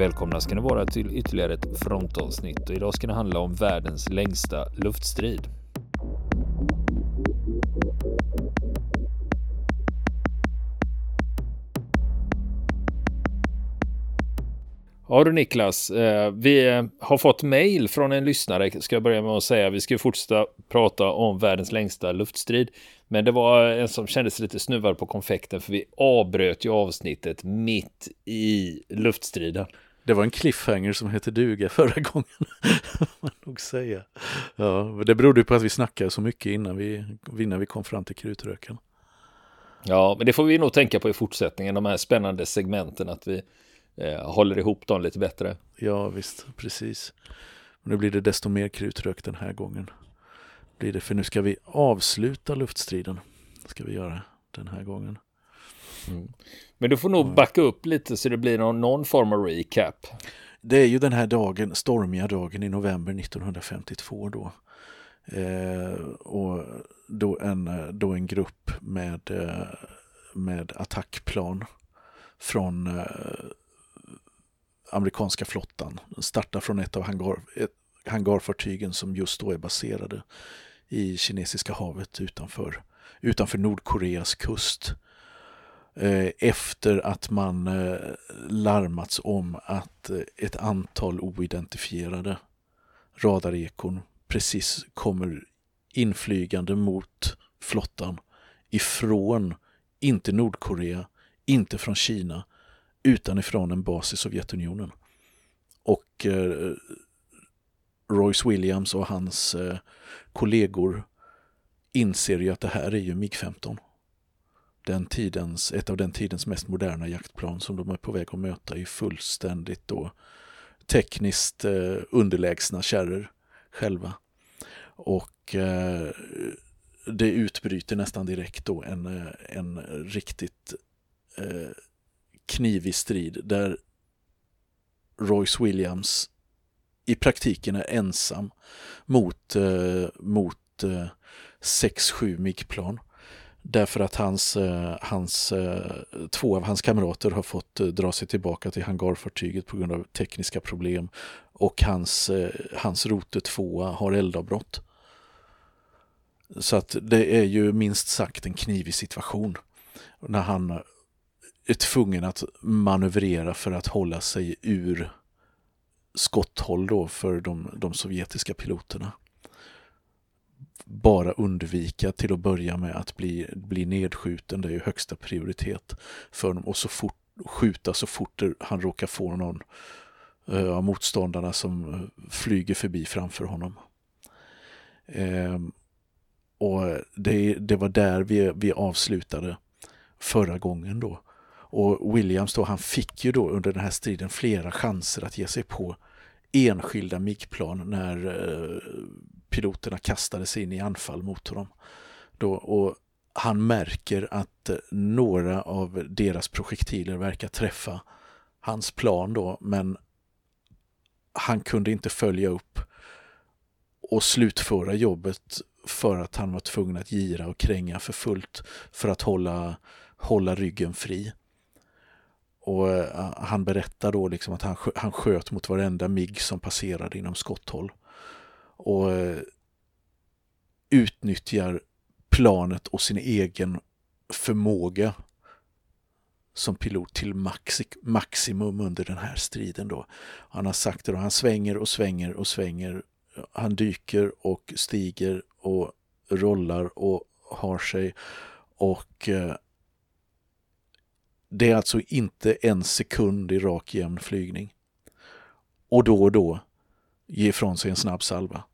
Välkomna ska ni vara till ytterligare ett frontavsnitt och idag ska det handla om världens längsta luftstrid. Ja du Niklas, eh, vi eh, har fått mail från en lyssnare, ska jag börja med att säga. Vi ska fortsätta prata om världens längsta luftstrid. Men det var en som kändes lite snuvad på konfekten för vi avbröt ju avsnittet mitt i luftstriden. Det var en cliffhanger som hette duga förra gången, man nog säga. Ja, det berodde på att vi snackade så mycket innan vi, innan vi kom fram till krutröken. Ja, men det får vi nog tänka på i fortsättningen, de här spännande segmenten, att vi eh, håller ihop dem lite bättre. Ja, visst, precis. Nu blir det desto mer krutrök den här gången. Blir det, för nu ska vi avsluta luftstriden. Ska vi göra den här gången. Mm. Men du får nog backa upp lite så det blir någon, någon form av recap. Det är ju den här dagen, stormiga dagen i november 1952 då. Eh, och då en, då en grupp med, eh, med attackplan från eh, amerikanska flottan startar från ett av hangar, ett, hangarfartygen som just då är baserade i Kinesiska havet utanför, utanför Nordkoreas kust. Eh, efter att man eh, larmats om att eh, ett antal oidentifierade radarekon precis kommer inflygande mot flottan ifrån, inte Nordkorea, inte från Kina, utan ifrån en bas i Sovjetunionen. Och eh, Royce Williams och hans eh, kollegor inser ju att det här är ju MiG-15 den tidens, ett av den tidens mest moderna jaktplan som de är på väg att möta i fullständigt då tekniskt eh, underlägsna kärror själva. Och eh, det utbryter nästan direkt då en, eh, en riktigt eh, knivig strid där Royce Williams i praktiken är ensam mot, eh, mot eh, 6-7 MIG-plan. Därför att hans, eh, hans, eh, två av hans kamrater har fått eh, dra sig tillbaka till hangarfartyget på grund av tekniska problem. Och hans, hans rote tvåa har eldavbrott. Så att det är ju minst sagt en knivig situation. När han är tvungen att manövrera för att hålla sig ur skotthåll då för de, de sovjetiska piloterna bara undvika till att börja med att bli, bli nedskjuten. Det är ju högsta prioritet för honom. Och så fort, skjuta så fort han råkar få någon uh, av motståndarna som eh, flyger förbi framför honom. Eh, och det, det var där vi, vi avslutade förra gången då. Och Williams då, han fick ju då under den här striden flera chanser att ge sig på enskilda MIG-plan när eh, piloterna kastade sig in i anfall mot honom. Då, och han märker att eh, några av deras projektiler verkar träffa hans plan då, men han kunde inte följa upp och slutföra jobbet för att han var tvungen att gira och kränga för fullt för att hålla, hålla ryggen fri. Och eh, han berättar då liksom att han, han sköt mot varenda MIG som passerade inom skotthåll. Och eh, utnyttjar planet och sin egen förmåga som pilot till maxi maximum under den här striden. Då. Han har sagt det, då, han svänger och svänger och svänger. Han dyker och stiger och rollar och har sig. Och eh, det är alltså inte en sekund i rak jämn flygning. Och då och då ge ifrån sig en snabb salva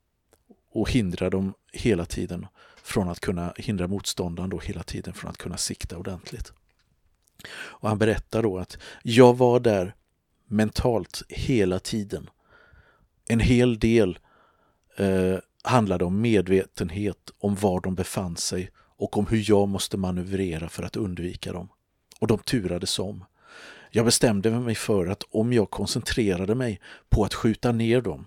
och hindra dem hela tiden från att kunna hindra motståndaren då hela tiden från att kunna sikta ordentligt. Och han berättar då att jag var där mentalt hela tiden. En hel del eh, handlade om medvetenhet om var de befann sig och om hur jag måste manövrera för att undvika dem. Och de turades om. Jag bestämde mig för att om jag koncentrerade mig på att skjuta ner dem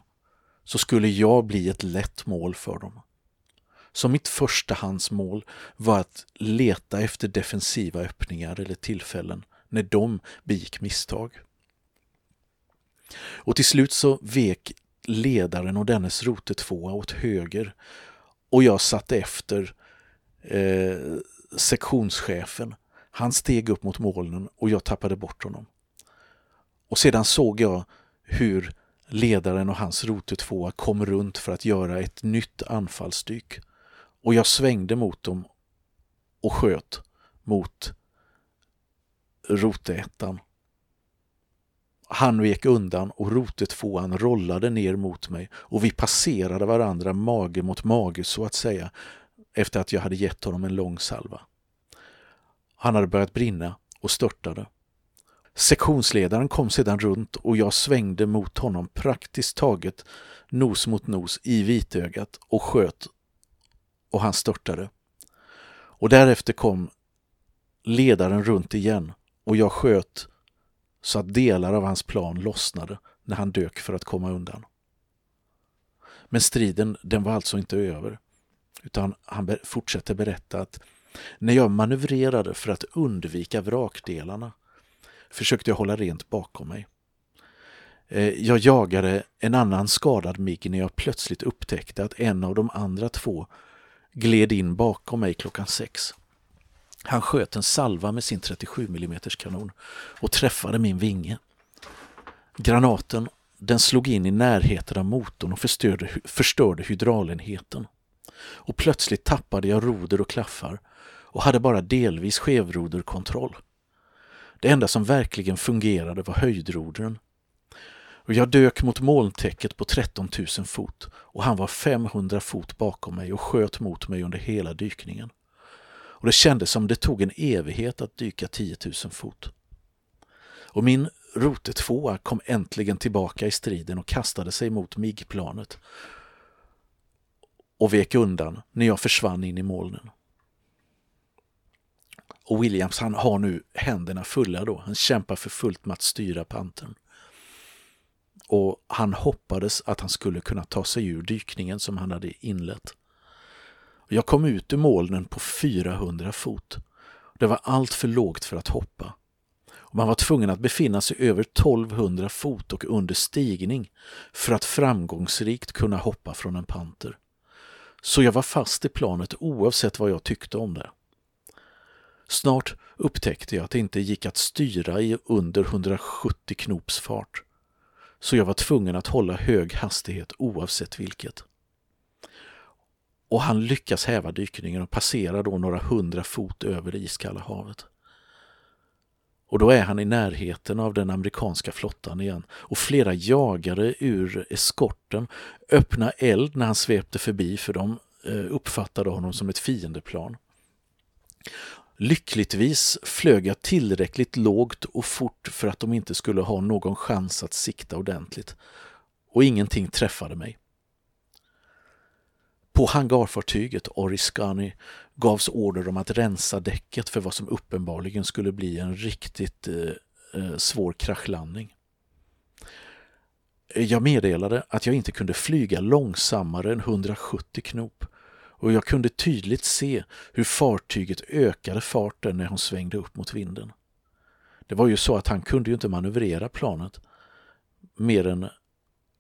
så skulle jag bli ett lätt mål för dem. Så mitt förstahandsmål var att leta efter defensiva öppningar eller tillfällen när de begick misstag. Och till slut så vek ledaren och dennes rotetvåa åt höger och jag satte efter eh, sektionschefen. Han steg upp mot molnen och jag tappade bort honom. Och sedan såg jag hur ledaren och hans rotetvåa kom runt för att göra ett nytt anfallsdyk. Och jag svängde mot dem och sköt mot roteettan. Han vek undan och rotetvåan rollade ner mot mig och vi passerade varandra mage mot mage så att säga efter att jag hade gett honom en lång salva. Han hade börjat brinna och störtade. Sektionsledaren kom sedan runt och jag svängde mot honom praktiskt taget nos mot nos i vitögat och sköt och han störtade. Och därefter kom ledaren runt igen och jag sköt så att delar av hans plan lossnade när han dök för att komma undan. Men striden den var alltså inte över utan han fortsätter berätta att när jag manövrerade för att undvika vrakdelarna försökte jag hålla rent bakom mig. Eh, jag jagade en annan skadad MIG när jag plötsligt upptäckte att en av de andra två gled in bakom mig klockan sex. Han sköt en salva med sin 37 mm kanon och träffade min vinge. Granaten den slog in i närheten av motorn och förstörde, förstörde hydraulenheten. Och plötsligt tappade jag roder och klaffar och hade bara delvis skevroderkontroll. Det enda som verkligen fungerade var höjdrodren. Och jag dök mot molntäcket på 13 000 fot och han var 500 fot bakom mig och sköt mot mig under hela dykningen. Och det kändes som det tog en evighet att dyka 10 000 fot. Och min Rote 2 kom äntligen tillbaka i striden och kastade sig mot MIG-planet och vek undan när jag försvann in i molnen. Och Williams han har nu händerna fulla då. Han kämpar för fullt med att styra pantern. Och han hoppades att han skulle kunna ta sig ur dykningen som han hade inlett. Jag kom ut ur molnen på 400 fot. Det var allt för lågt för att hoppa. Man var tvungen att befinna sig över 1200 fot och under stigning för att framgångsrikt kunna hoppa från en panter. Så jag var fast i planet oavsett vad jag tyckte om det. Snart upptäckte jag att det inte gick att styra i under 170 knops fart. Så jag var tvungen att hålla hög hastighet oavsett vilket. Och han lyckas häva dykningen och passerar då några hundra fot över det iskalla havet. Och då är han i närheten av den amerikanska flottan igen och flera jagare ur eskorten öppnar eld när han svepte förbi för de eh, uppfattade honom som ett fiendeplan. Lyckligtvis flög jag tillräckligt lågt och fort för att de inte skulle ha någon chans att sikta ordentligt. Och ingenting träffade mig. På hangarfartyget Oriskany gavs order om att rensa däcket för vad som uppenbarligen skulle bli en riktigt eh, eh svår kraschlandning. Jag meddelade att jag inte kunde flyga långsammare än 170 knop och jag kunde tydligt se hur fartyget ökade farten när hon svängde upp mot vinden. Det var ju så att han kunde ju inte manövrera planet mer än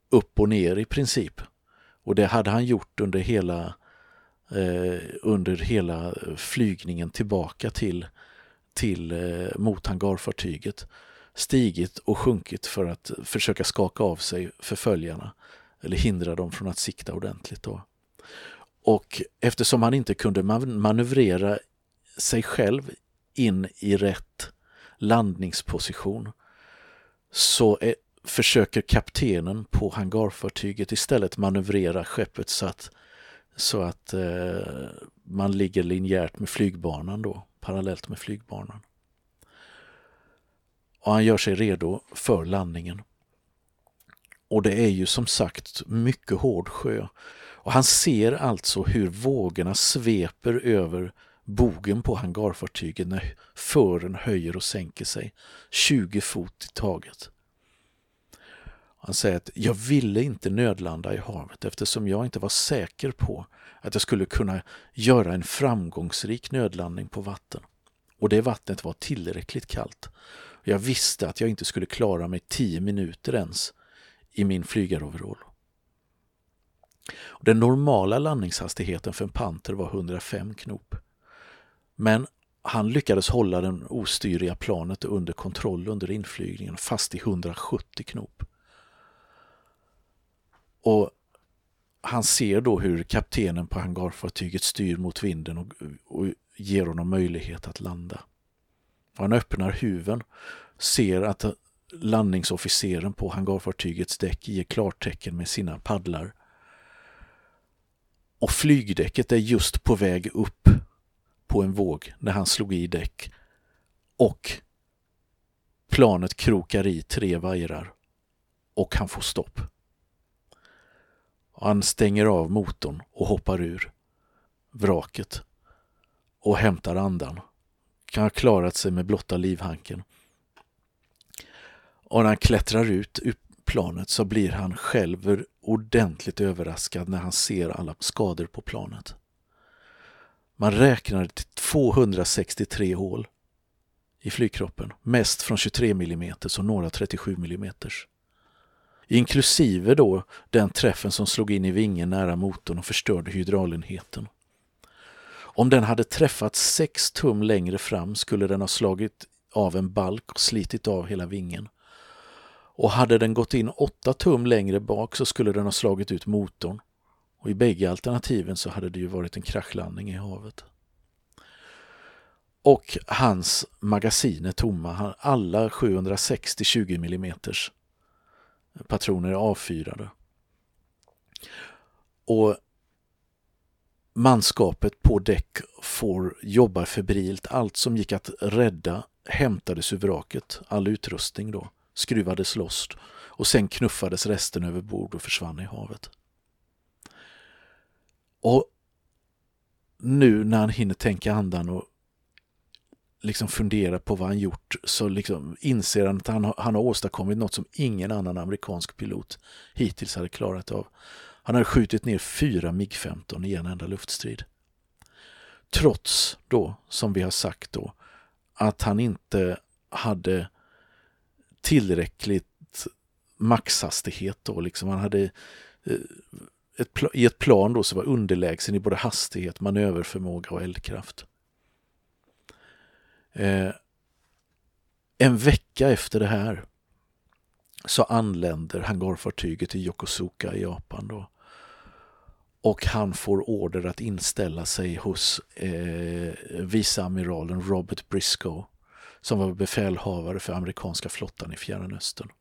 upp och ner i princip. Och det hade han gjort under hela, eh, under hela flygningen tillbaka till, till eh, mot hangarfartyget. Stigit och sjunkit för att försöka skaka av sig förföljarna eller hindra dem från att sikta ordentligt. Då. Och eftersom han inte kunde manövrera sig själv in i rätt landningsposition så är, försöker kaptenen på hangarfartyget istället manövrera skeppet så att, så att eh, man ligger linjärt med flygbanan då, parallellt med flygbanan. Och han gör sig redo för landningen. Och det är ju som sagt mycket hård sjö. Och han ser alltså hur vågorna sveper över bogen på hangarfartyget när fören höjer och sänker sig 20 fot i taget. Han säger att jag ville inte nödlanda i havet eftersom jag inte var säker på att jag skulle kunna göra en framgångsrik nödlandning på vatten. Och det vattnet var tillräckligt kallt. Jag visste att jag inte skulle klara mig tio minuter ens i min flygaroverall. Den normala landningshastigheten för en panter var 105 knop. Men han lyckades hålla den ostyriga planet under kontroll under inflygningen fast i 170 knop. Och han ser då hur kaptenen på hangarfartyget styr mot vinden och, och ger honom möjlighet att landa. Han öppnar huven, ser att landningsofficeren på hangarfartygets däck ger klartecken med sina paddlar. Och flygdäcket är just på väg upp på en våg när han slog i däck. Och planet krokar i tre vajrar och han får stopp. Han stänger av motorn och hoppar ur vraket och hämtar andan. Kan ha klarat sig med blotta livhanken. Och när han klättrar ut ur planet så blir han själv ordentligt överraskad när han ser alla skador på planet. Man räknar till 263 hål i flygkroppen, mest från 23 mm och några 37 mm. Inklusive då den träffen som slog in i vingen nära motorn och förstörde hydraulenheten. Om den hade träffat 6 tum längre fram skulle den ha slagit av en balk och slitit av hela vingen. Och hade den gått in 8 tum längre bak så skulle den ha slagit ut motorn. Och i bägge alternativen så hade det ju varit en kraschlandning i havet. Och hans magasin är tomma. Alla 760 20 mm patroner är avfyrade. Och manskapet på däck får jobba febrilt. Allt som gick att rädda hämtades ur vraket, all utrustning då, skruvades loss och sen knuffades resten över bord och försvann i havet. Och nu när han hinner tänka andan och liksom fundera på vad han gjort så liksom inser han att han har, han har åstadkommit något som ingen annan amerikansk pilot hittills hade klarat av. Han hade skjutit ner fyra MIG-15 i en enda luftstrid. Trots då, som vi har sagt då, att han inte hade tillräckligt maxhastighet då. Liksom han hade eh, ett, i ett plan då så var underlägsen i både hastighet, manöverförmåga och eldkraft. Eh, en vecka efter det här så anländer hangarfartyget till Yokosuka i Japan. Då. Och han får order att inställa sig hos eh, viceamiralen Robert Briscoe som var befälhavare för amerikanska flottan i Fjärran Östern.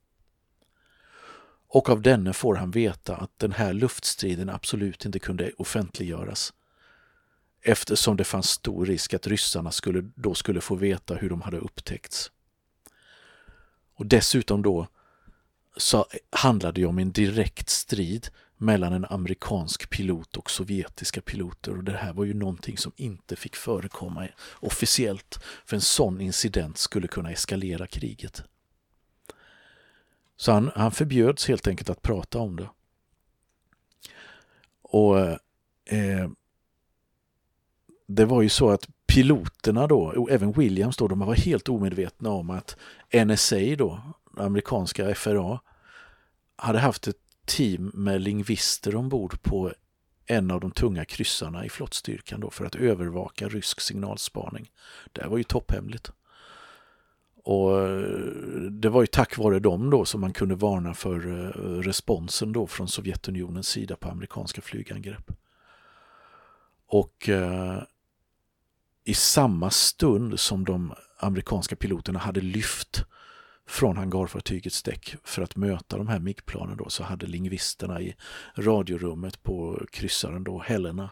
Och av denne får han veta att den här luftstriden absolut inte kunde offentliggöras eftersom det fanns stor risk att ryssarna skulle, då skulle få veta hur de hade upptäckts. Och dessutom då så handlade det om en direkt strid mellan en amerikansk pilot och sovjetiska piloter och det här var ju någonting som inte fick förekomma officiellt för en sån incident skulle kunna eskalera kriget. Så han, han förbjöds helt enkelt att prata om det. Och eh, det var ju så att piloterna då, och även Williams då, de var helt omedvetna om att NSA då, amerikanska FRA, hade haft ett team med lingvister ombord på en av de tunga kryssarna i flottstyrkan då för att övervaka rysk signalspaning. Det här var ju topphemligt. Och eh, det var ju tack vare dem då som man kunde varna för eh, responsen då från Sovjetunionens sida på amerikanska flygangrepp. Och eh, i samma stund som de amerikanska piloterna hade lyft från hangarfartygets däck för att möta de här MIG-planen då så hade lingvisterna i radiorummet på kryssaren då Helena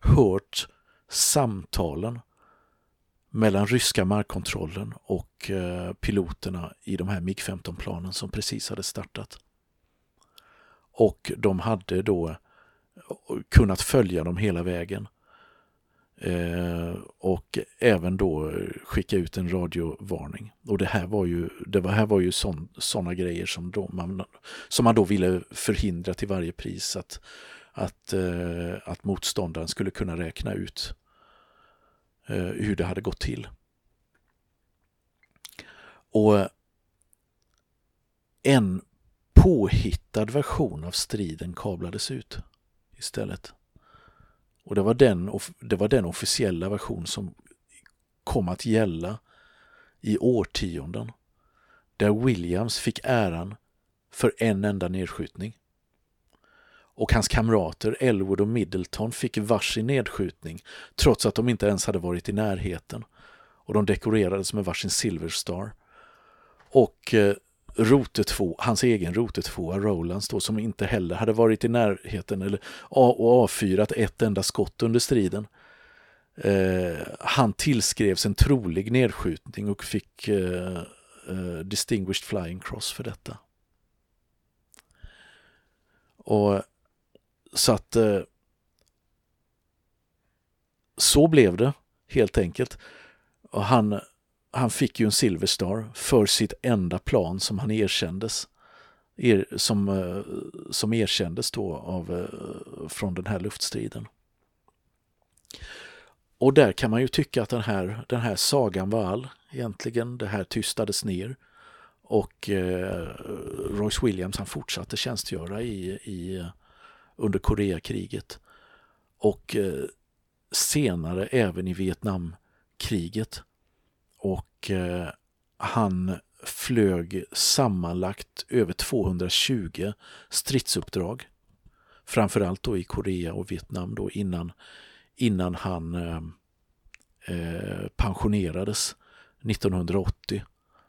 hört samtalen mellan ryska markkontrollen och eh, piloterna i de här MIG-15-planen som precis hade startat. Och de hade då eh, kunnat följa dem hela vägen. Eh, och även då skicka ut en radiovarning. Och det här var ju, det var, här var ju sådana grejer som, då man, som man då ville förhindra till varje pris att, att, eh, att motståndaren skulle kunna räkna ut eh, hur det hade gått till. Och en påhittad version av striden kablades ut istället. Och det var den, det var den officiella version som kom att gälla i årtionden. Där Williams fick äran för en enda nedskjutning. Och hans kamrater Elwood och Middleton fick varsin nedskjutning trots att de inte ens hade varit i närheten. Och de dekorerades med varsin Silver Star. Och eh, Rote 2, hans egen Rote 2, Rolands då, som inte heller hade varit i närheten eller och avfyrat ett enda skott under striden. Eh, han tillskrevs en trolig nedskjutning och fick eh, eh, Distinguished Flying Cross för detta. Och så att eh, så blev det helt enkelt. Och han, han fick ju en Silver Star för sitt enda plan som han erkändes. Er, som, eh, som erkändes då av, eh, från den här luftstriden. Och där kan man ju tycka att den här, den här sagan var all egentligen. Det här tystades ner. Och eh, Royce Williams han fortsatte tjänstgöra i, i, under Koreakriget. Och eh, senare även i Vietnamkriget. Och eh, han flög sammanlagt över 220 stridsuppdrag. Framförallt då i Korea och Vietnam då innan, innan han eh, eh pensionerades 1980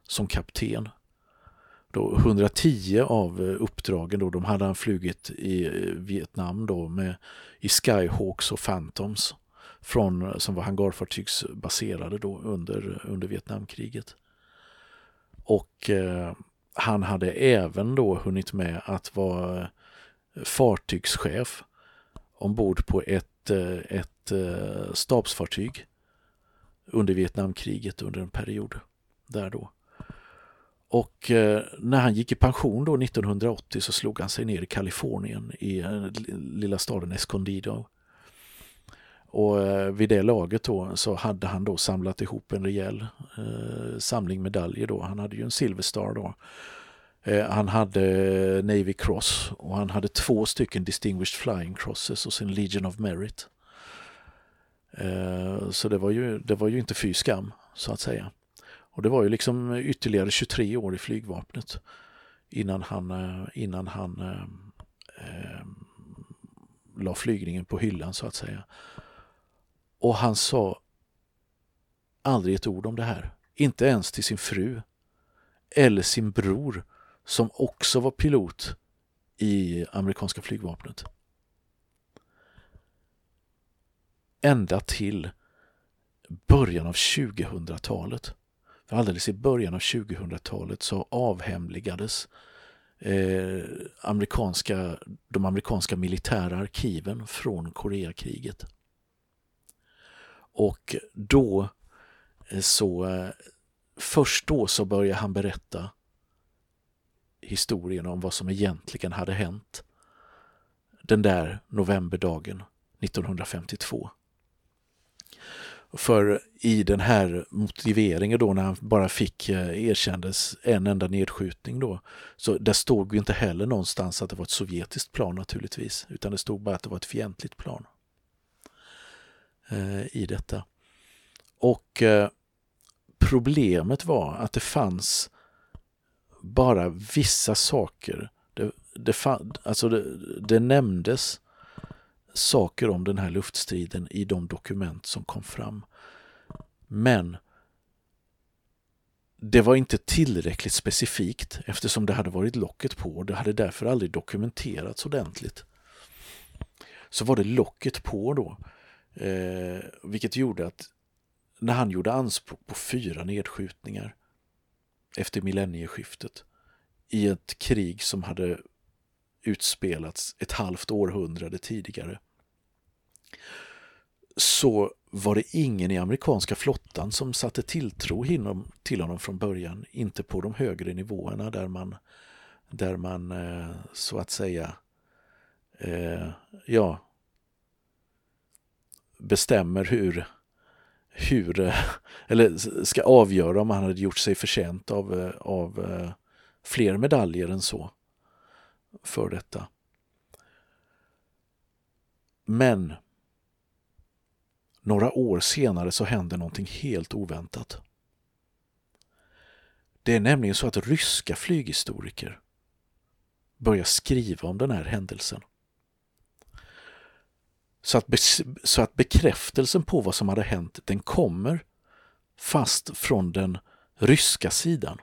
som kapten. Då 110 av eh, uppdragen då, de hade han flugit i Vietnam då med, i Skyhawks och Phantoms från, som var hangarfartygsbaserade då under, under Vietnamkriget. Och eh, han hade även då hunnit med att vara eh, fartygschef ombord på ett, eh, ett eh, stabsfartyg under Vietnamkriget under en period där då. Och när han gick i pension då 1980 så slog han sig ner i Kalifornien i lilla staden Escondido. Och eh, vid det laget då så hade han då samlat ihop en rejäl eh, samling medaljer då. Han hade ju en Silver Star då. Eh, han hade eh, Navy Cross och han hade två stycken Distinguished Flying Crosses och sin Legion of Merit. Eh, så det var, ju, det var ju inte fy skam så att säga. Och det var ju liksom ytterligare 23 år i flygvapnet innan han, eh, innan han eh, eh, la flygningen på hyllan så att säga. Och han sa aldrig ett ord om det här. Inte ens till sin fru eller sin bror som också var pilot i amerikanska flygvapnet. Ända till början av 2000-talet. För alldeles i början av 2000-talet så avhemligades eh, amerikanska, de amerikanska militära arkiven från Koreakriget. Och då eh, så eh, först då så började han berätta historien om vad som egentligen hade hänt den där novemberdagen 1952. För i den här motiveringen då när han bara fick eh, erkändes en enda nedskjutning då, så där stod ju inte heller någonstans att det var ett sovjetiskt plan naturligtvis, utan det stod bara att det var ett fientligt plan Eh, i detta. Och eh, problemet var att det fanns bara vissa saker. Det, det, fann, alltså det, det nämndes saker om den här luftstriden i de dokument som kom fram. Men det var inte tillräckligt specifikt eftersom det hade varit locket på och det hade därför aldrig dokumenterats ordentligt. Så var det locket på då, eh, vilket gjorde att när han gjorde anspråk på fyra nedskjutningar efter millennieskiftet i ett krig som hade utspelats ett halvt århundrade tidigare så var det ingen i amerikanska flottan som satte tilltro till honom från början. Inte på de högre nivåerna där man, där man eh, så att säga eh, ja, bestämmer hur, hur eh, eller ska avgöra om han hade gjort sig förtjänt av, eh, av eh, fler medaljer än så. för detta. Men några år senare så händer någonting helt oväntat. Det är nämligen så att ryska flyghistoriker börjar skriva om den här händelsen. Så att, så att bekräftelsen på vad som hade hänt, den kommer fast från den ryska sidan.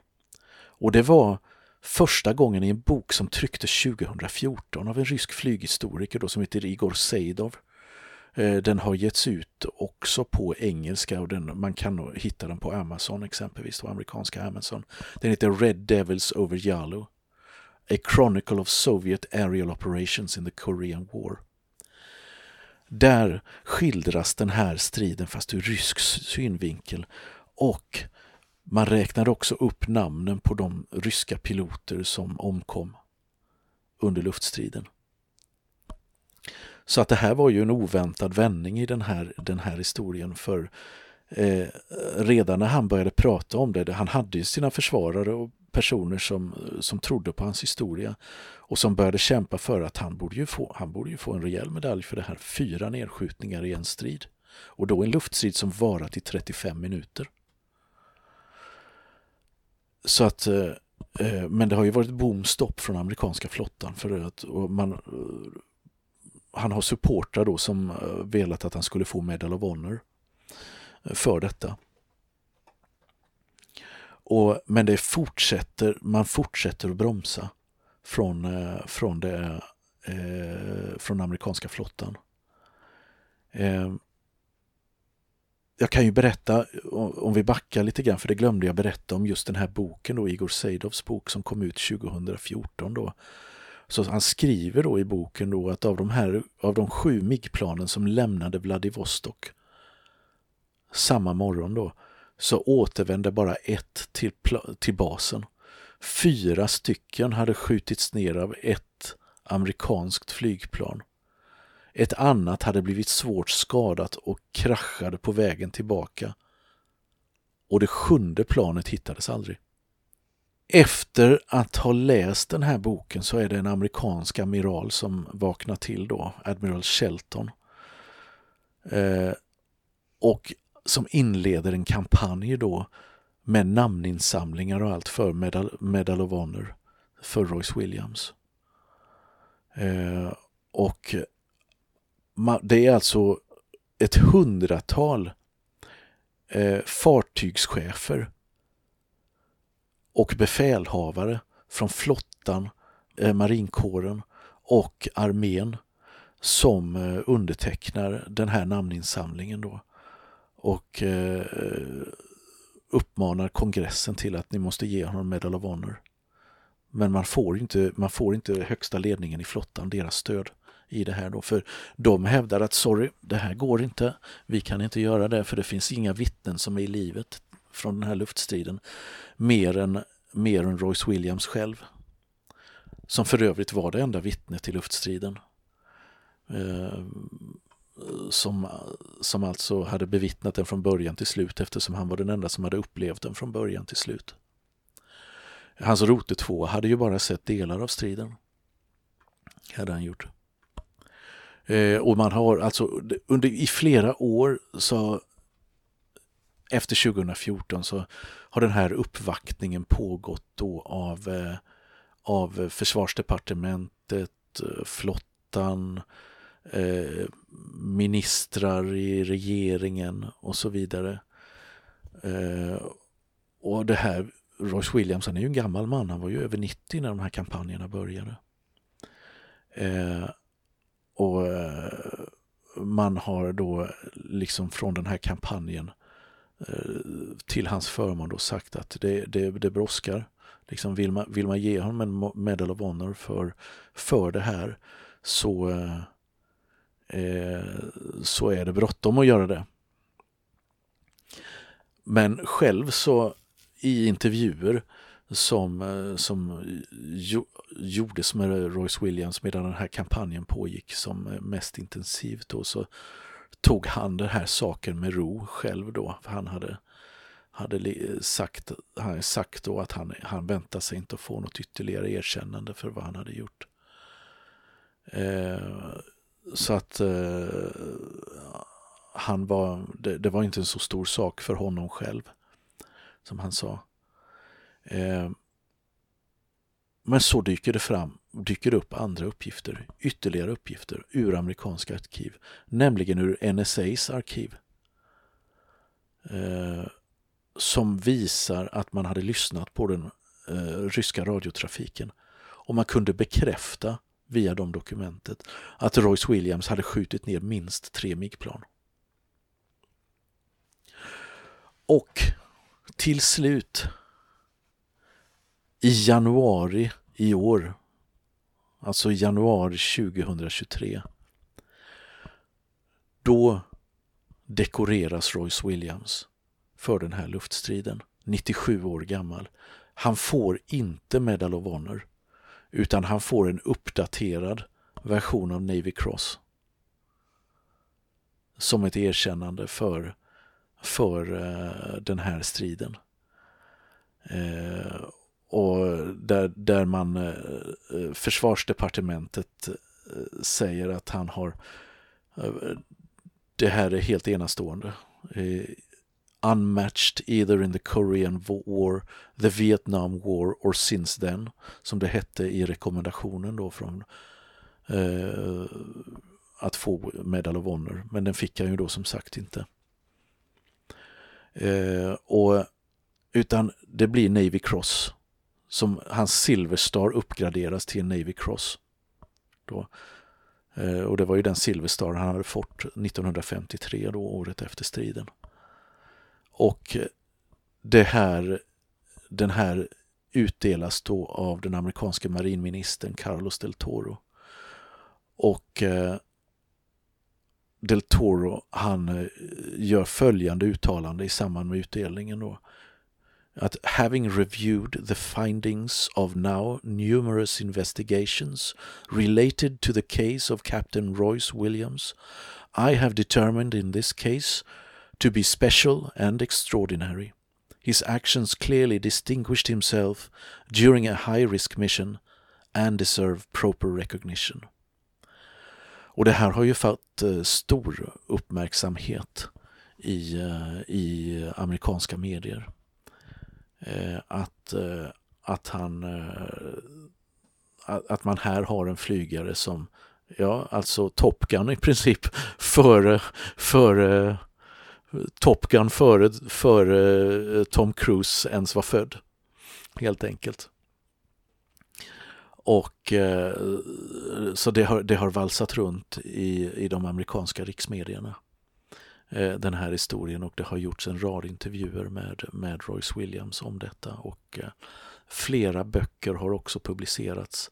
Och det var första gången i en bok som trycktes 2014 av en rysk flyghistoriker då, som heter Igor Seidov. Eh, den har getts ut också på engelska och den, man kan hitta den på Amazon exempelvis, på amerikanska Amazon. Den heter Red Devils over Yalu. A Chronicle of Soviet Aerial Operations in the Korean War. Där skildras den här striden fast ur rysk synvinkel och man räknar också upp namnen på de ryska piloter som omkom under luftstriden. Så att det här var ju en oväntad vändning i den här, den här historien för eh, redan när han började prata om det, han hade ju sina försvarare och personer som, som trodde på hans historia och som började kämpa för att han borde, ju få, han borde ju få en rejäl medalj för det här. Fyra nedskjutningar i en strid. Och då en luftstrid som varat i 35 minuter. Så att, eh, eh, men det har ju varit bomstopp från amerikanska flottan för att man, eh, han har supportrar då som eh, velat att han skulle få Medal of Honor för detta. Och, men det fortsätter, man fortsätter att bromsa från, eh, från, det, eh, från amerikanska flottan. Eh, jag kan ju berätta, om vi backar lite grann, för det glömde jag berätta om just den här boken då, Igor Seidovs bok som kom ut 2014 då. Så han skriver då i boken då att av de här, av de sju MIG-planen som lämnade Vladivostok samma morgon då, så återvände bara ett till, till basen. Fyra stycken hade skjutits ner av ett amerikanskt flygplan. Ett annat hade blivit svårt skadat och kraschade på vägen tillbaka. Och det sjunde planet hittades aldrig. Efter att ha läst den här boken så är det en amerikansk amiral som vaknar till då, Admiral Shelton. Eh, och som inleder en kampanj då med namninsamlingar och allt för Medal, Medal of Honor för Royce Williams. Eh, och det är alltså ett hundratal eh, fartygschefer och befälhavare från flottan, eh, marinkåren och armén som eh, undertecknar den här namninsamlingen då och eh, uppmanar kongressen till att ni måste ge honom Medal of Honor. Men man får inte, man får inte högsta ledningen i flottan deras stöd i det här då. För de hävdar att sorry, det här går inte. Vi kan inte göra det för det finns inga vittnen som är i livet från den här luftstriden. Mer än, mer än Royce Williams själv. Som för övrigt var det enda vittnet till luftstriden. Eh, som, som alltså hade bevittnat den från början till slut eftersom han var den enda som hade upplevt den från början till slut. Hans rote 2 hade ju bara sett delar av striden. Hade han gjort. Eh, och man har alltså under, i flera år så efter 2014 så har den här uppvaktningen pågått då av, eh, av försvarsdepartementet, eh, flottan, eh, ministrar i regeringen och så vidare. Eh, och det här, Royce Williams, han är ju en gammal man, han var ju över 90 när de här kampanjerna började. Eh, och eh, man har då liksom från den här kampanjen eh, till hans förmån då sagt att det, det, det brådskar. Liksom vill, man, vill man ge honom en Medal of Honor för, för det här så, eh, Eh, så är det bråttom att göra det. Men själv så i intervjuer som, eh, som gjordes med Royce Williams medan den här kampanjen pågick som eh, mest intensivt. Då, så tog han den här saken med ro själv då. För han hade, hade sagt, han sagt då att han, han väntade sig inte att få något ytterligare erkännande för vad han hade gjort. Eh, så att eh, han var, det, det, var inte en så stor sak för honom själv, som han sa. Eh, men så dyker det fram, dyker det upp andra uppgifter, ytterligare uppgifter ur amerikanska arkiv, nämligen ur NSAs arkiv. Eh, som visar att man hade lyssnat på den eh, ryska radiotrafiken. Och man kunde bekräfta via de dokumentet att Royce Williams hade skjutit ner minst tre MIG-plan. Och till slut i januari i år, alltså i januari 2023, då dekoreras Royce Williams för den här luftstriden, 97 år gammal. Han får inte Medal of Honor utan han får en uppdaterad version av Navy Cross som ett erkännande för, för uh, den här striden. Uh, och där, där man uh, försvarsdepartementet säger att han har det här är helt enastående unmatched either in the Korean War, the Vietnam War or since then, som det hette i rekommendationen då från eh, att få Medal of Honor, men den fick han ju då som sagt inte. Eh, och, utan det blir Navy Cross, som hans Silver Star uppgraderas till Navy Cross. Då. Eh, och det var ju den Silver Star han hade fått 1953, då, året efter striden. Och det här, den här utdelas då av den amerikanske marinministern Carlos del Toro. Och eh, del Toro han eh, gör följande uttalande i samband med utdelningen då. Att having reviewed the findings of now numerous investigations related to the case of Captain Royce Williams, I have determined in this case to be special and extraordinary. His actions clearly distinguished himself during a high-risk mission and deserve proper recognition. Och det här har ju fått eh, stor uppmärksamhet i, eh, i amerikanska medier. Eh, att, att, han, att man här har en flygare som, ja alltså Top Gun i princip, före, före Top Gun före, före eh, Tom Cruise ens var född. Helt enkelt. Och eh, så det har, det har valsat runt i, i de amerikanska riksmedierna. Eh, den här historien och det har gjorts en rad intervjuer med, med Royce Williams om detta och flera böcker har också publicerats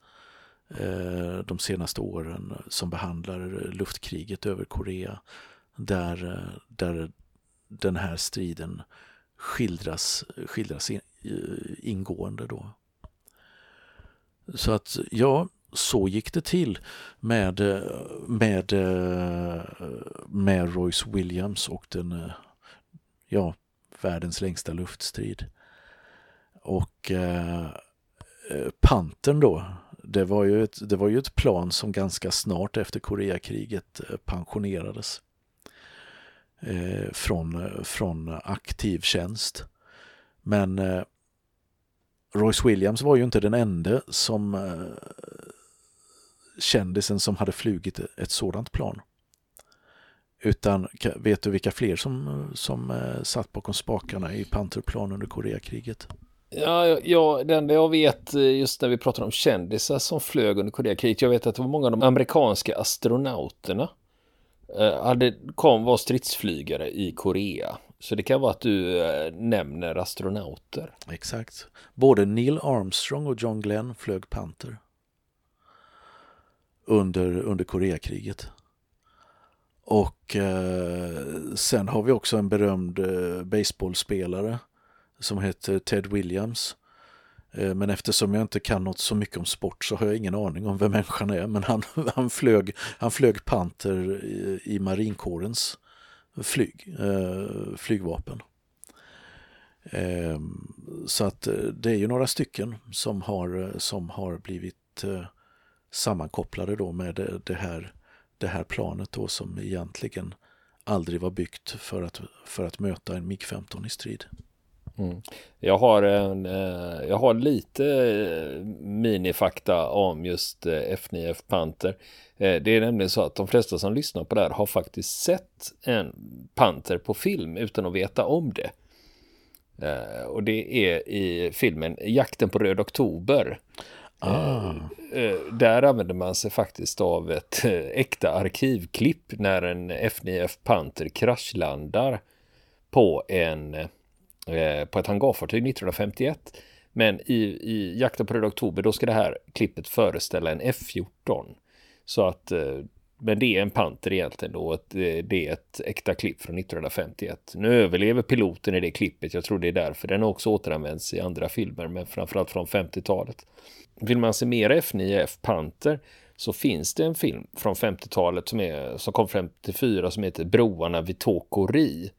de senaste åren som behandlar luftkriget över Korea där, där den här striden skildras, skildras ingående då. Så att ja, så gick det till med, med, med Royce Williams och den, ja, världens längsta luftstrid. Och eh, Pantern då, det var, ju ett, det var ju ett plan som ganska snart efter Koreakriget eh, pensionerades eh, från, från aktiv tjänst. Men eh, Royce Williams var ju inte den enda som eh, kändisen som hade flugit ett sådant plan. Utan vet du vilka fler som, som eh, satt bakom spakarna i Pantherplan under Koreakriget? Ja, ja, det enda jag vet eh, just när vi pratar om kändisar som flög under Koreakriget, jag vet att det var många av de amerikanska astronauterna Eh, hade, kom var stridsflygare i Korea. Så det kan vara att du eh, nämner astronauter. Exakt. Både Neil Armstrong och John Glenn flög Panther. Under, under Koreakriget. Och eh, sen har vi också en berömd eh, baseballspelare som heter Ted Williams Eh, Eh, men eftersom jag inte kan något så mycket om sport så har jag ingen aning om vem människan är. Men han, han, flög, han flög panter i, i marinkårens flyg, eh, flygvapen. Eh, så att eh, det är ju några stycken som har, eh, som har blivit eh, sammankopplade då med det, det, här, det här planet då som egentligen aldrig var byggt för att, för att möta en MiG-15 i strid. Mm. Jag, har en, eh, jag har lite eh, minifakta om just eh, F9F Panther. Det är nämligen så att de flesta som lyssnar på det här har faktiskt sett en Panther på film utan att veta om det. Och det är i filmen Jakten på Röd Oktober. Ah. Där använder man sig faktiskt av ett äkta arkivklipp när en F9F Panther kraschlandar på en Eh, Eh, på ett hangarfartyg 1951. Men i, i Jakten på Röda Oktober då ska det här klippet föreställa en F14. Så att, eh, men det är en Panter egentligen då. Ett, eh, det är ett äkta klipp från 1951. Nu överlever piloten i det klippet. Jag tror det är därför den också återanvänds i andra filmer, men framförallt från 50-talet. Vill man se mer F9F Panter så finns det en film från 50-talet som, som kom 54 som heter Broarna vid Tokori.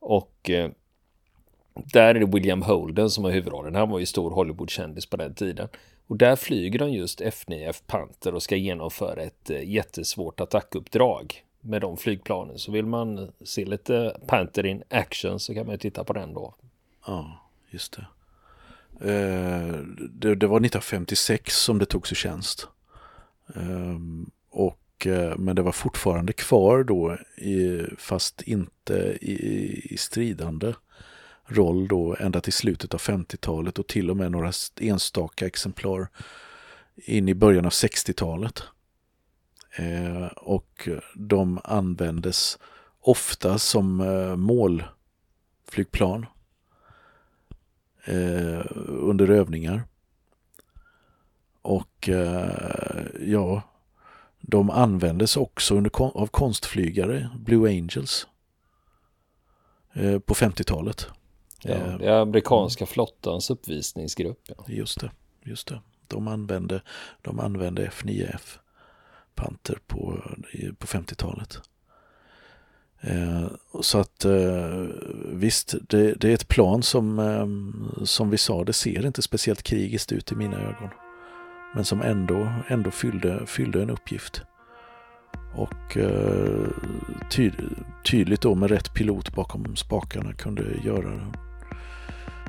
Och eh, där är det William Holden som har huvudrollen. Han var ju stor Hollywoodkändis på den tiden. Och där flyger de just F9F Panther och ska genomföra ett eh, jättesvårt attackuppdrag med de flygplanen. Så vill man se lite Panther in action så kan man ju titta på den då. Ja, just det. Eh, det, det, var 1956 som det togs i tjänst. Eh, och, eh, men det var fortfarande kvar då, i, fast inte i, i stridande roll då ända till slutet av 50-talet och till och med några enstaka exemplar in i början av 60-talet. Eh, och de användes ofta som eh, målflygplan eh, under övningar. Och eh, ja, de användes också under, av konstflygare, Blue Angels, eh, på 50-talet. Ja, eh, det är amerikanska flottans uppvisningsgrupp. Ja. Just det, just det. De använde, de använde F9F Panther på, på 50-talet. Eh, så att eh, visst, det, det, är ett plan som, eh, som vi sa, det ser inte speciellt krigiskt ut i mina ögon. Men som ändå, ändå fyllde, fyllde en uppgift. Och eh, ty, tydligt då med rätt pilot bakom spakarna kunde göra